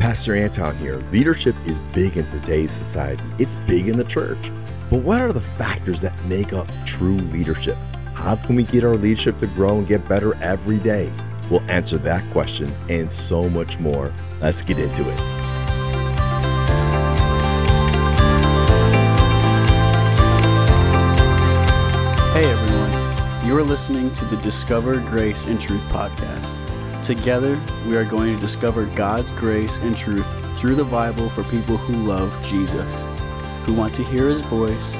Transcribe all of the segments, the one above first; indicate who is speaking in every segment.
Speaker 1: Pastor Anton here. Leadership is big in today's society, it's big in the church. But what are the factors that make up true leadership? How can we get our leadership to grow and get better every day? We'll answer that question and so much more. Let's get into it.
Speaker 2: Hey everyone, you are listening to the Discover Grace and Truth podcast. Together, we are going to discover God's grace and truth through the Bible for people who love Jesus, who want to hear his voice,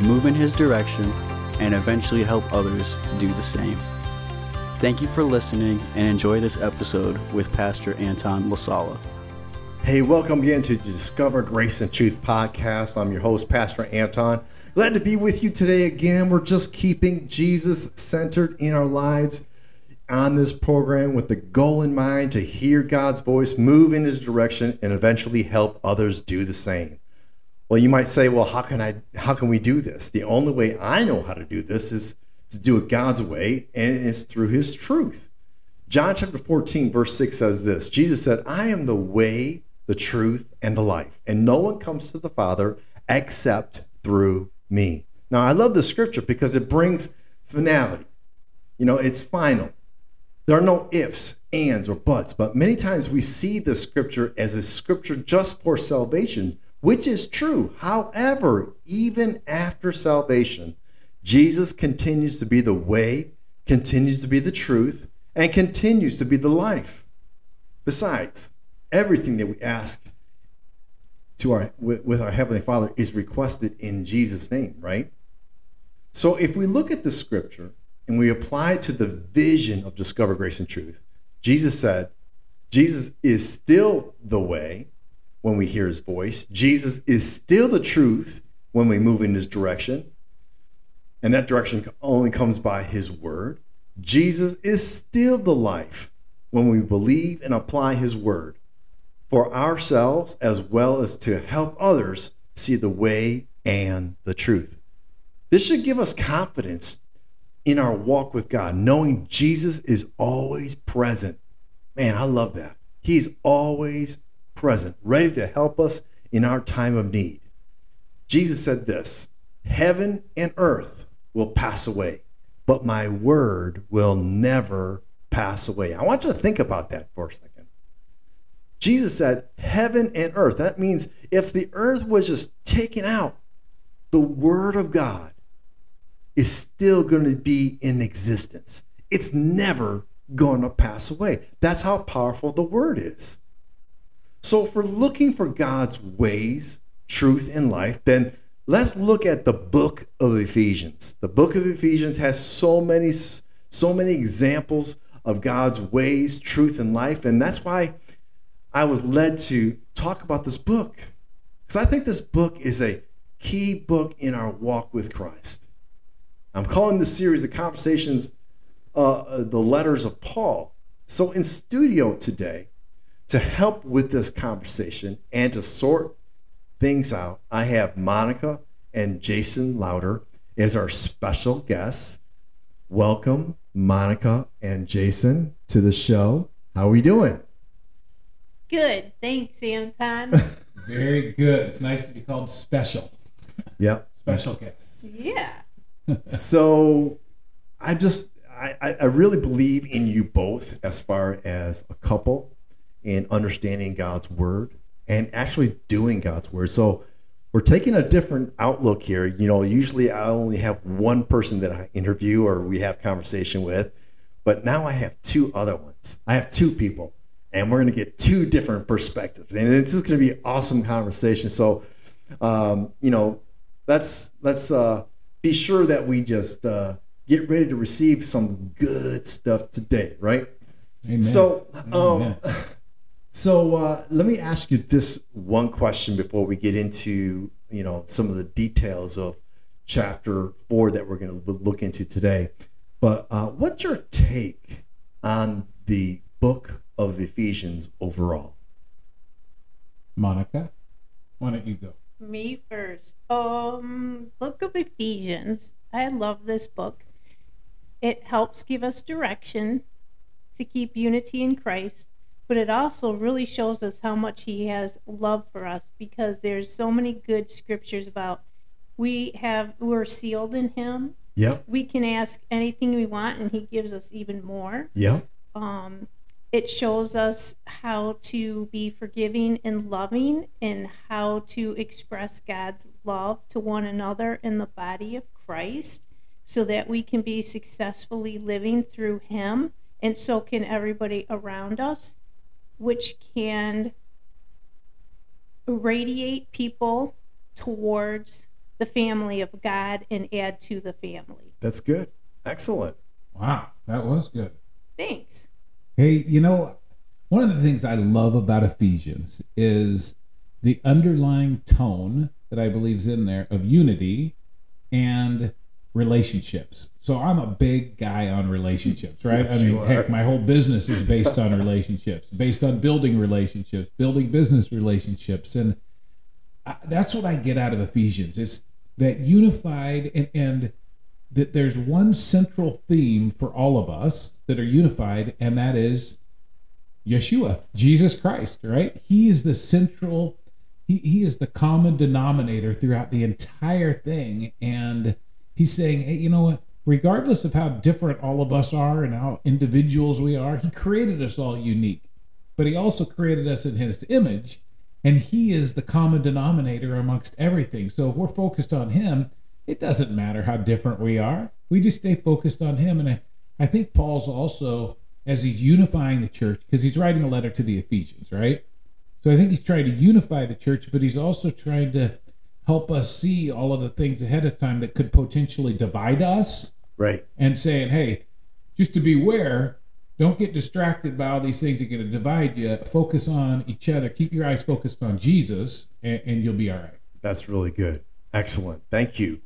Speaker 2: move in his direction, and eventually help others do the same. Thank you for listening and enjoy this episode with Pastor Anton Lasala.
Speaker 1: Hey, welcome again to Discover Grace and Truth podcast. I'm your host, Pastor Anton. Glad to be with you today again. We're just keeping Jesus centered in our lives on this program with the goal in mind to hear God's voice, move in his direction, and eventually help others do the same. Well, you might say, well, how can I how can we do this? The only way I know how to do this is to do it God's way, and it's through his truth. John chapter 14, verse 6 says this Jesus said, I am the way, the truth, and the life, and no one comes to the Father except through me. Now, I love this scripture because it brings finality. You know, it's final. There are no ifs, ands, or buts, but many times we see the scripture as a scripture just for salvation, which is true. However, even after salvation, Jesus continues to be the way, continues to be the truth, and continues to be the life. Besides, everything that we ask to our with, with our heavenly Father is requested in Jesus' name, right? So if we look at the scripture and we apply it to the vision of discover grace and truth, Jesus said, Jesus is still the way when we hear his voice. Jesus is still the truth when we move in his direction. And that direction only comes by his word. Jesus is still the life when we believe and apply his word for ourselves as well as to help others see the way and the truth. This should give us confidence in our walk with God, knowing Jesus is always present. Man, I love that. He's always present, ready to help us in our time of need. Jesus said this Heaven and earth will pass away, but my word will never pass away. I want you to think about that for a second. Jesus said, Heaven and earth. That means if the earth was just taken out, the Word of God is still going to be in existence. It's never going to pass away. That's how powerful the Word is. So, if we're looking for God's ways, truth, and life, then let's look at the book of Ephesians. The book of Ephesians has so many, so many examples of God's ways, truth, and life. And that's why I was led to talk about this book because I think this book is a key book in our walk with Christ. I'm calling this series the conversations, uh, the letters of Paul. So, in studio today, to help with this conversation and to sort things out, I have Monica and Jason Lowder as our special guests. Welcome, Monica and Jason, to the show. How are we doing?
Speaker 3: Good. Thanks, Anton.
Speaker 4: Very good. It's nice to be called special.
Speaker 1: Yep.
Speaker 4: Special guests.
Speaker 3: Yeah.
Speaker 1: So I just I, I really believe in you both as far as a couple in understanding God's word and actually doing God's word. So we're taking a different outlook here. You know, usually I only have one person that I interview or we have conversation with, but now I have two other ones. I have two people and we're going to get two different perspectives, and it's just going to be awesome conversation. So, um, you know, let's let's uh, be sure that we just uh, get ready to receive some good stuff today, right?
Speaker 4: Amen.
Speaker 1: So, um,
Speaker 4: Amen.
Speaker 1: so uh, let me ask you this one question before we get into you know some of the details of chapter four that we're going to look into today. But uh, what's your take on the book of Ephesians overall?
Speaker 4: Monica, why don't you go?
Speaker 3: Me first. Um, Book of Ephesians. I love this book. It helps give us direction to keep unity in Christ, but it also really shows us how much he has love for us because there's so many good scriptures about we have we're sealed in him.
Speaker 1: Yep.
Speaker 3: We can ask anything we want and he gives us even more.
Speaker 1: Yep.
Speaker 3: Um it shows us how to be forgiving and loving and how to express God's love to one another in the body of Christ so that we can be successfully living through him and so can everybody around us which can radiate people towards the family of God and add to the family.
Speaker 1: That's good. Excellent.
Speaker 4: Wow, that was good.
Speaker 3: Thanks.
Speaker 4: Hey, you know, one of the things I love about Ephesians is the underlying tone that I believe is in there of unity and relationships. So I'm a big guy on relationships, right?
Speaker 1: Yes,
Speaker 4: I mean, heck, my whole business is based on relationships, based on building relationships, building business relationships, and I, that's what I get out of Ephesians. It's that unified and, and that there's one central theme for all of us that are unified, and that is Yeshua, Jesus Christ, right? He is the central, he, he is the common denominator throughout the entire thing. And he's saying, hey, you know what? Regardless of how different all of us are and how individuals we are, he created us all unique. But he also created us in his image, and he is the common denominator amongst everything. So if we're focused on him, it doesn't matter how different we are. We just stay focused on him. And I, I think Paul's also, as he's unifying the church, because he's writing a letter to the Ephesians, right? So I think he's trying to unify the church, but he's also trying to help us see all of the things ahead of time that could potentially divide us
Speaker 1: Right.
Speaker 4: and saying, hey, just to beware, don't get distracted by all these things that are going to divide you. Focus on each other. Keep your eyes focused on Jesus, and, and you'll be all right.
Speaker 1: That's really good. Excellent. Thank you.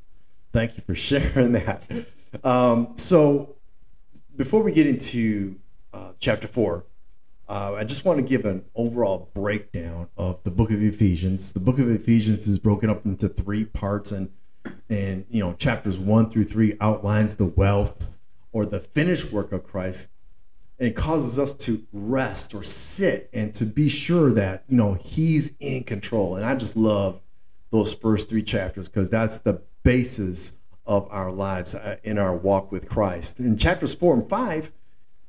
Speaker 1: Thank you for sharing that. Um, so, before we get into uh, chapter four, uh, I just want to give an overall breakdown of the book of Ephesians. The book of Ephesians is broken up into three parts, and and you know chapters one through three outlines the wealth or the finished work of Christ and causes us to rest or sit and to be sure that you know he's in control and i just love those first three chapters because that's the basis of our lives uh, in our walk with christ. In chapters four and five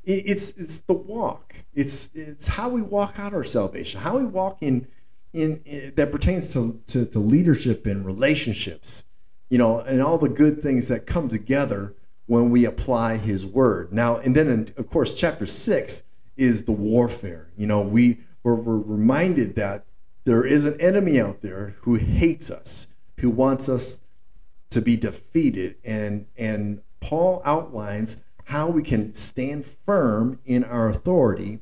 Speaker 1: it- it's it's the walk. It's it's how we walk out our salvation how we walk in in, in that pertains to, to to leadership and relationships you know and all the good things that come together when we apply his word. Now and then in, of course chapter 6 is the warfare. You know we we're, we're reminded that there is an enemy out there who hates us who wants us to be defeated and and paul outlines how we can stand firm in our authority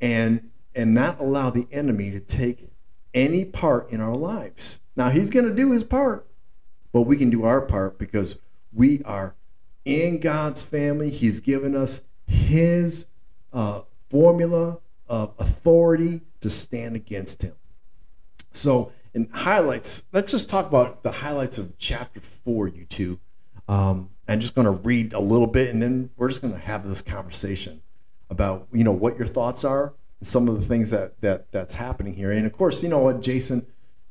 Speaker 1: and and not allow the enemy to take any part in our lives now he's going to do his part but we can do our part because we are in God's family. He's given us His uh, formula of authority to stand against Him. So, in highlights, let's just talk about the highlights of chapter four, you two. Um, I'm just going to read a little bit, and then we're just going to have this conversation about you know what your thoughts are, and some of the things that that that's happening here. And of course, you know what, Jason,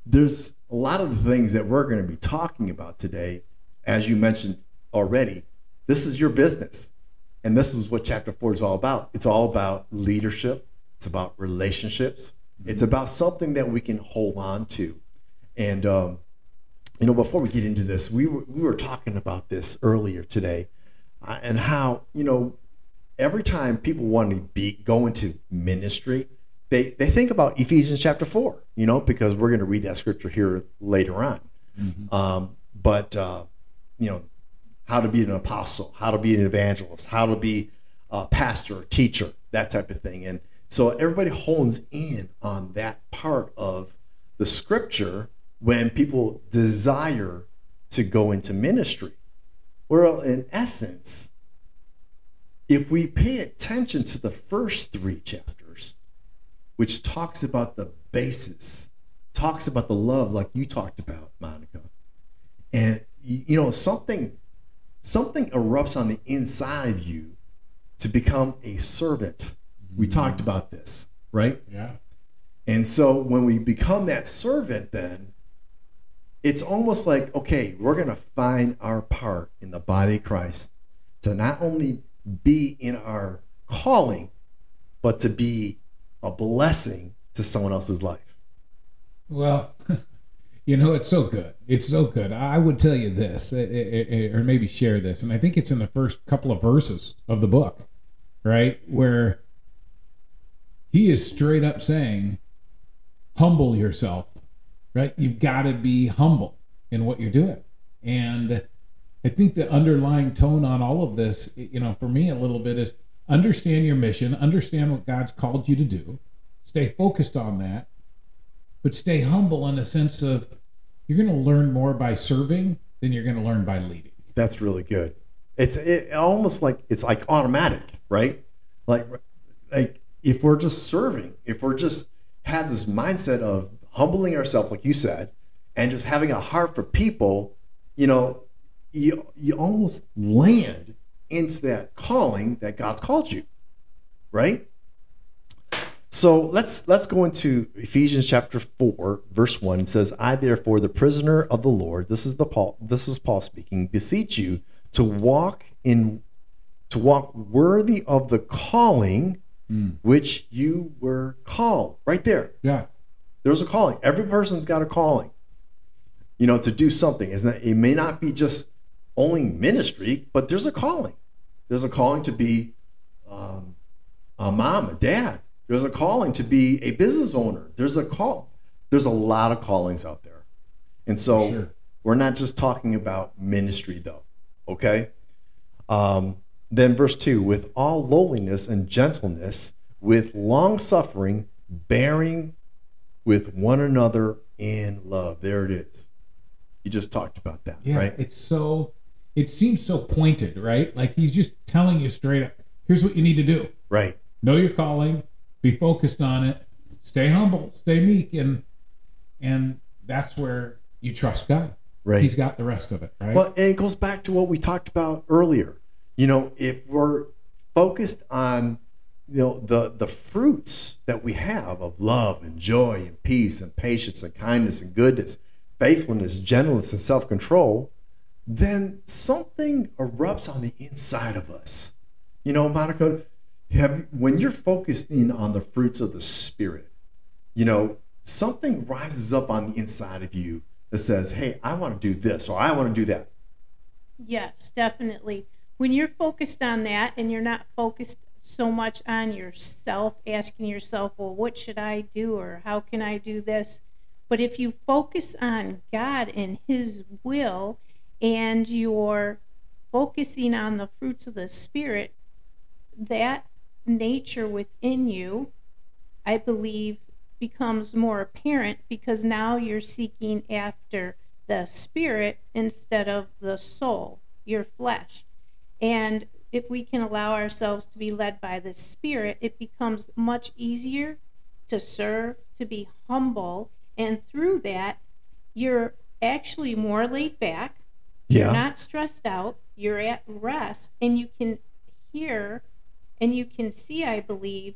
Speaker 1: there's a lot of the things that we're going to be talking about today, as you mentioned already. This is your business. And this is what chapter four is all about. It's all about leadership, it's about relationships, it's about something that we can hold on to. And, um, you know, before we get into this, we were, we were talking about this earlier today uh, and how, you know, every time people want to be go into ministry, they, they think about Ephesians chapter four, you know, because we're going to read that scripture here later on. Um, but, uh, you know, how to be an apostle, how to be an evangelist, how to be a pastor, teacher, that type of thing. And so everybody hones in on that part of the scripture when people desire to go into ministry. Well, in essence, if we pay attention to the first three chapters, which talks about the basis, talks about the love like you talked about, Monica, and you know something something erupts on the inside of you to become a servant. We talked about this, right?
Speaker 4: Yeah.
Speaker 1: And so when we become that servant, then it's almost like, okay, we're going to find our part in the body of Christ to not only be in our calling, but to be a blessing to someone else's life.
Speaker 4: Well, you know, it's so good. It's so good. I would tell you this, eh, eh, eh, or maybe share this, and I think it's in the first couple of verses of the book, right? Where he is straight up saying, humble yourself, right? You've got to be humble in what you're doing. And I think the underlying tone on all of this, you know, for me a little bit is understand your mission, understand what God's called you to do, stay focused on that, but stay humble in the sense of you're going to learn more by serving than you're going to learn by leading.
Speaker 1: That's really good. It's it, almost like it's like automatic, right? Like like if we're just serving, if we're just had this mindset of humbling ourselves, like you said, and just having a heart for people, you know, you you almost land into that calling that God's called you, right? So let's let's go into Ephesians chapter four, verse one. It says, "I therefore, the prisoner of the Lord, this is the Paul, this is Paul speaking, beseech you to walk in, to walk worthy of the calling
Speaker 4: Mm.
Speaker 1: which you were called." Right there,
Speaker 4: Yeah.
Speaker 1: there's a calling. Every person's got a calling, you know, to do something. Isn't it? It may not be just only ministry, but there's a calling. There's a calling to be um, a mom, a dad. There's a calling to be a business owner. There's a call. There's a lot of callings out there, and so
Speaker 4: Sure.
Speaker 1: we're not just talking about ministry, though. Okay. Um, then verse two, with all lowliness and gentleness, with long suffering, bearing with one another in love. There it is. You just talked about that,
Speaker 4: Yeah.
Speaker 1: right?
Speaker 4: It's so, it seems so pointed, right? Like he's just telling you straight up here's what you need to do
Speaker 1: Right.
Speaker 4: know your calling, be focused on it, stay humble, stay meek, and and that's where you trust God.
Speaker 1: Right.
Speaker 4: He's got the rest of it, right?
Speaker 1: Well, and it goes back to what we talked about earlier. You know, if we're focused on you know the the fruits that we have of love and joy and peace and patience and kindness and goodness, faithfulness, gentleness and self-control, then something erupts on the inside of us. You know, Monica, have when you're focused in on the fruits of the spirit, you know, something rises up on the inside of you that says, "Hey, I want to do this or I want to do that."
Speaker 3: Yes, definitely. When you're focused on that and you're not focused so much on yourself, asking yourself, well, what should I do or how can I do this? But if you focus on God and His will and you're focusing on the fruits of the Spirit, that nature within you, I believe, becomes more apparent because now you're seeking after the spirit instead of the soul, your flesh. And if we can allow ourselves to be led by the spirit, it becomes much easier to serve, to be humble, and through that, you're actually more laid back. You're not stressed out. You're at rest, and you can hear and you can see, I believe,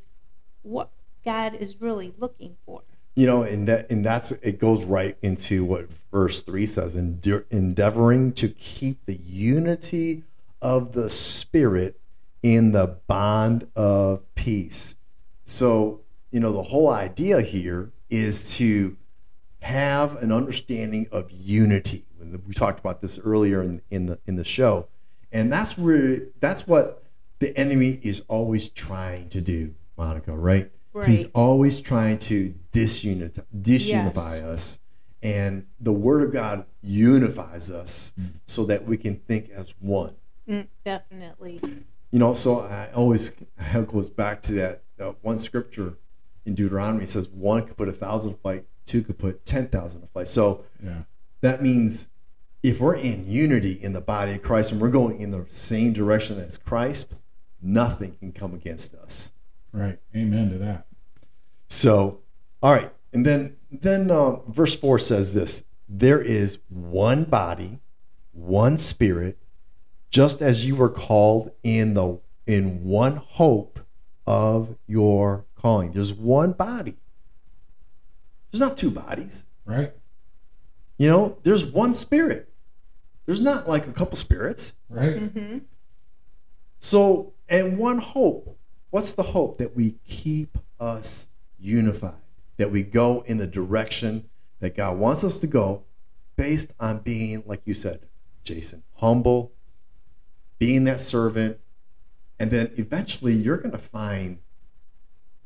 Speaker 3: what God is really looking for.
Speaker 1: You know, and that and that's it goes right into what verse three says: endeavoring to keep the unity of the spirit in the bond of peace. So, you know, the whole idea here is to have an understanding of unity. We talked about this earlier in, in the in the show, and that's where that's what the enemy is always trying to do, Monica. Right? He's always trying to disunify, disunify
Speaker 3: Yes.
Speaker 1: us, and the Word of God unifies us mm-hmm. so that we can think as one
Speaker 3: Mm, definitely.
Speaker 1: you know so i always it goes back to that uh, one scripture in deuteronomy it says one could put a thousand to flight two could put ten thousand to flight so
Speaker 4: yeah.
Speaker 1: that means if we're in unity in the body of christ and we're going in the same direction as christ nothing can come against us
Speaker 4: Right. Amen to that.
Speaker 1: so all right and then then uh, verse 4 says this there is one body one spirit just as you were called in the in one hope of your calling. There's one body. There's not two bodies.
Speaker 4: Right.
Speaker 1: You know, there's one spirit. There's not like a couple spirits.
Speaker 4: Right.
Speaker 3: hmm
Speaker 1: So, and one hope. What's the hope? That we keep us unified, that we go in the direction that God wants us to go based on being, like you said, Jason, humble, being that servant, and then eventually you're going to find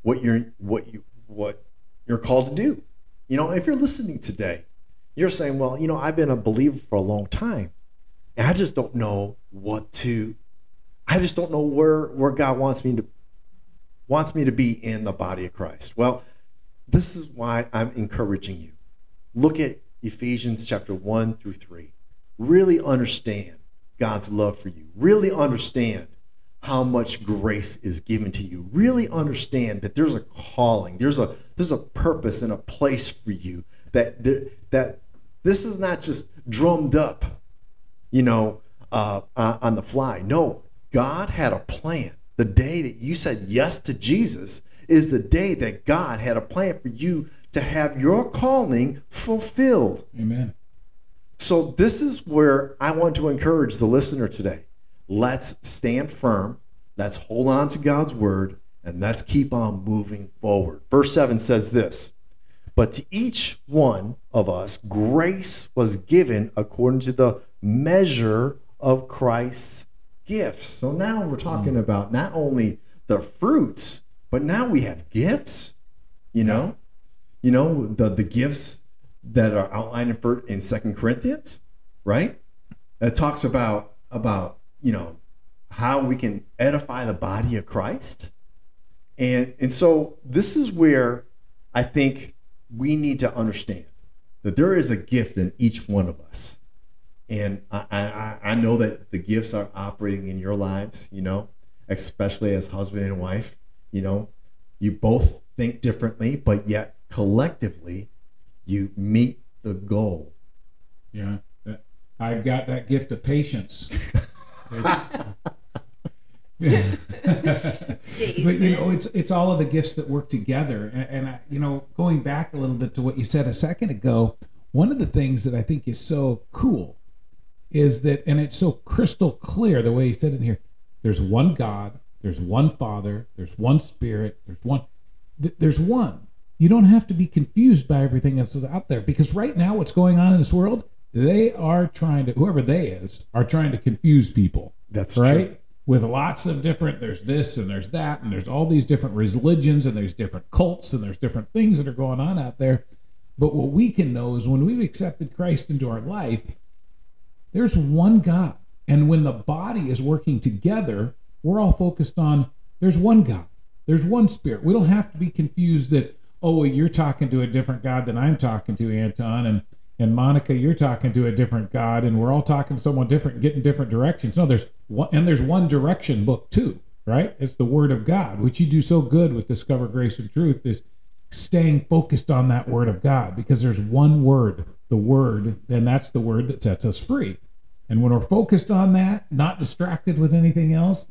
Speaker 1: what you're what you what you're called to do. You know, if you're listening today, you're saying, "Well, you know, I've been a believer for a long time, and I just don't know what to I just don't know where where God wants me to wants me to be in the body of Christ. Well, this is why I'm encouraging you. Look at Ephesians chapter 1 through 3. Really understand God's love for you. Really understand how much grace is given to you. Really understand that there's a calling, there's a there's a purpose and a place for you. That there, that this is not just drummed up, you know, uh, uh, on the fly. No, God had a plan. The day that you said yes to Jesus is the day that God had a plan for you to have your calling fulfilled.
Speaker 4: Amen.
Speaker 1: So, this is where I want to encourage the listener today. Let's stand firm, let's hold on to God's word, and let's keep on moving forward. Verse 7 says this But to each one of us, grace was given according to the measure of Christ's gifts. So now we're talking hmm. about not only the fruits, but now we have gifts, you know? You know, the, the gifts that are outlined in, in Second Corinthians, right? That talks about about you know how we can edify the body of Christ, and and so this is where I think we need to understand that there is a gift in each one of us, and I I, I know that the gifts are operating in your lives, you know, especially as husband and wife, you know, you both think differently, but yet collectively you meet the goal.
Speaker 4: Yeah. That, I've got that gift of patience. but you know, it's it's all of the gifts that work together. And, and I, you know, going back a little bit to what you said a second ago, one of the things that I think is so cool is that, and it's so crystal clear the way you said it here. There's one God. There's one Father. There's one Spirit. There's one. th- There's one. You don't have to be confused by everything that's out there because right now, what's going on in this world, they are trying to, whoever they is, are trying to confuse people
Speaker 1: That's
Speaker 4: right?
Speaker 1: true.
Speaker 4: With lots of different, there's this and there's that, and there's all these different religions and there's different cults and there's different things that are going on out there. But what we can know is when we've accepted Christ into our life, there's one God. And when the body is working together, we're all focused on there's one God, there's one Spirit. We don't have to be confused that, oh, well, you're talking to a different God than I'm talking to, Anton, and and Monica, you're talking to a different God, and we're all talking to someone different, getting different directions. No, there's one, and there's one direction book too, right? It's the Word of God, which you do so good with Discover Grace and Truth, is staying focused on that Word of God, because there's one Word, the Word, and that's the Word that sets us free. And when we're focused on that, not distracted with anything else,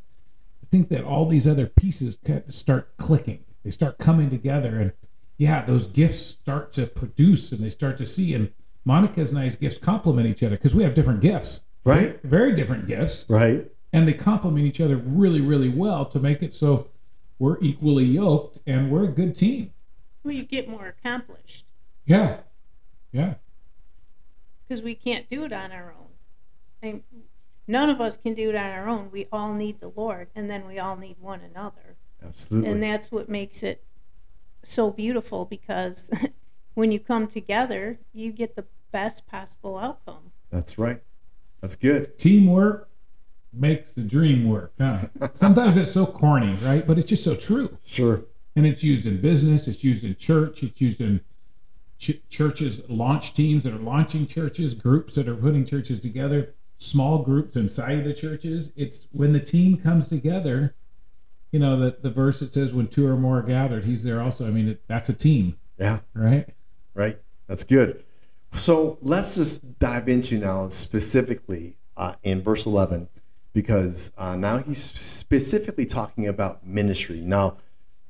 Speaker 4: I think that all these other pieces start clicking. They start coming together, and yeah, those gifts start to produce, and they start to see. And Monica's and I's gifts complement each other because we have different gifts,
Speaker 1: Right.
Speaker 4: Very different gifts,
Speaker 1: Right.
Speaker 4: and they complement each other really, really well to make it so we're equally yoked and we're a good team.
Speaker 3: We get more accomplished
Speaker 4: Yeah, yeah,
Speaker 3: because we can't do it on our own. And none of us can do it on our own. We all need the Lord, and then we all need one another.
Speaker 1: Absolutely.
Speaker 3: And that's what makes it so beautiful because when you come together, you get the best possible outcome.
Speaker 1: That's right. That's good.
Speaker 4: teamwork makes the dream work. Huh? Sometimes it's so corny, right? But it's just so true.
Speaker 1: Sure.
Speaker 4: and it's used in business it's used in church it's used in ch- churches launch teams that are launching churches groups that are putting churches together small groups inside of the churches it's when the team comes together you know the, the verse that says when two or more are gathered he's there also i mean it, that's a team
Speaker 1: Yeah.
Speaker 4: right
Speaker 1: Right. That's good. So let's just dive into now specifically uh, in verse 11 because uh, now he's specifically talking about ministry. Now,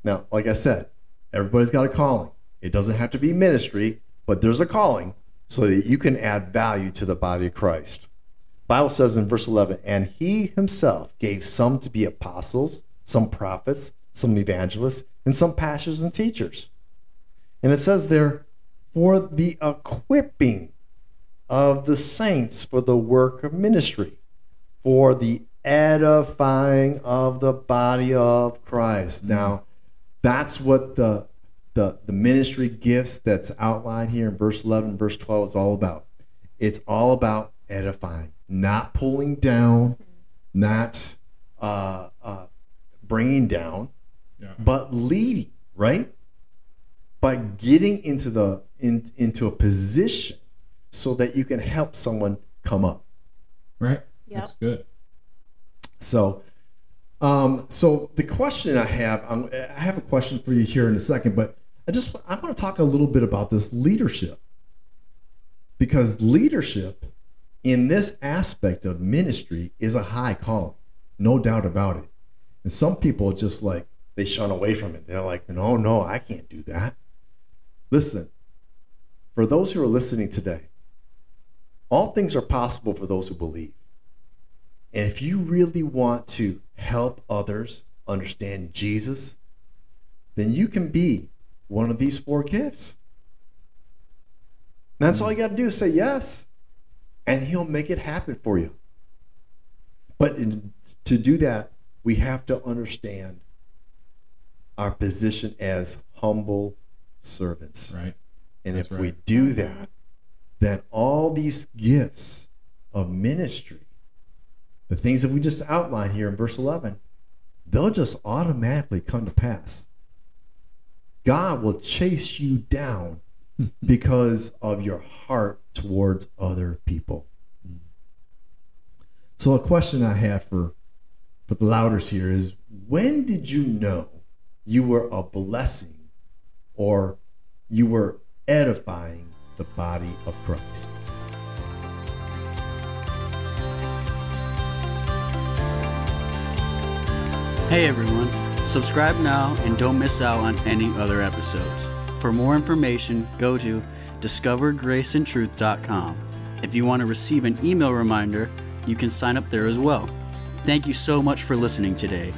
Speaker 1: now, like I said, Everybody's got a calling. It doesn't have to be ministry, but there's a calling so that you can add value to the body of Christ. Bible says in verse 11, and he himself gave some to be apostles, some prophets, some evangelists, and some pastors and teachers. And it says there, for the equipping of the saints for the work of ministry, for the edifying of the body of Christ. Now, that's what the the, the ministry gifts that's outlined here in verse 11, verse 12 is all about. It's all about edifying, not pulling down, not uh, uh, bringing down,
Speaker 4: Yeah.
Speaker 1: but leading, right? By getting into the in, into a position so that you can help someone come up.
Speaker 4: Right?
Speaker 3: Yep.
Speaker 4: That's good.
Speaker 1: So, um, so the question I have, I'm, I have a question for you here in a second, but I just I want to talk a little bit about this leadership because leadership in this aspect of ministry is a high calling, no doubt about it. And some people just like they shun away from it. They're like, no, no, I can't do that. Listen, for those who are listening today, all things are possible for those who believe. And if you really want to help others understand Jesus, then you can be one of these four gifts. And That's all you got to do is say yes, and He'll make it happen for you. But in, to do that, we have to understand our position as humble servants.
Speaker 4: Right.
Speaker 1: And
Speaker 4: That's
Speaker 1: if we do that, then all these gifts of ministry, the things that we just outlined here in verse 11, they'll just automatically come to pass. God will chase you down because of your heart towards other people. Mm. So, a question I have for, for the Lowders here is when did you know you were a blessing or you were edifying the body of Christ?
Speaker 2: Hey everyone, subscribe now and don't miss out on any other episodes. For more information, go to discovergraceandtruth.com. If you want to receive an email reminder, you can sign up there as well. Thank you so much for listening today.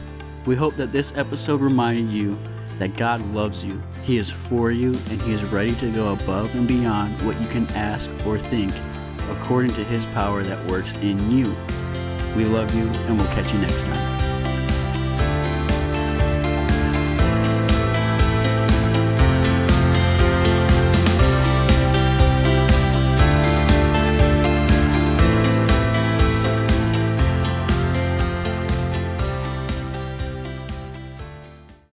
Speaker 2: We hope that this episode reminded you that God loves you, He is for you, and He is ready to go above and beyond what you can ask or think according to His power that works in you. We love you, and we'll catch you next time.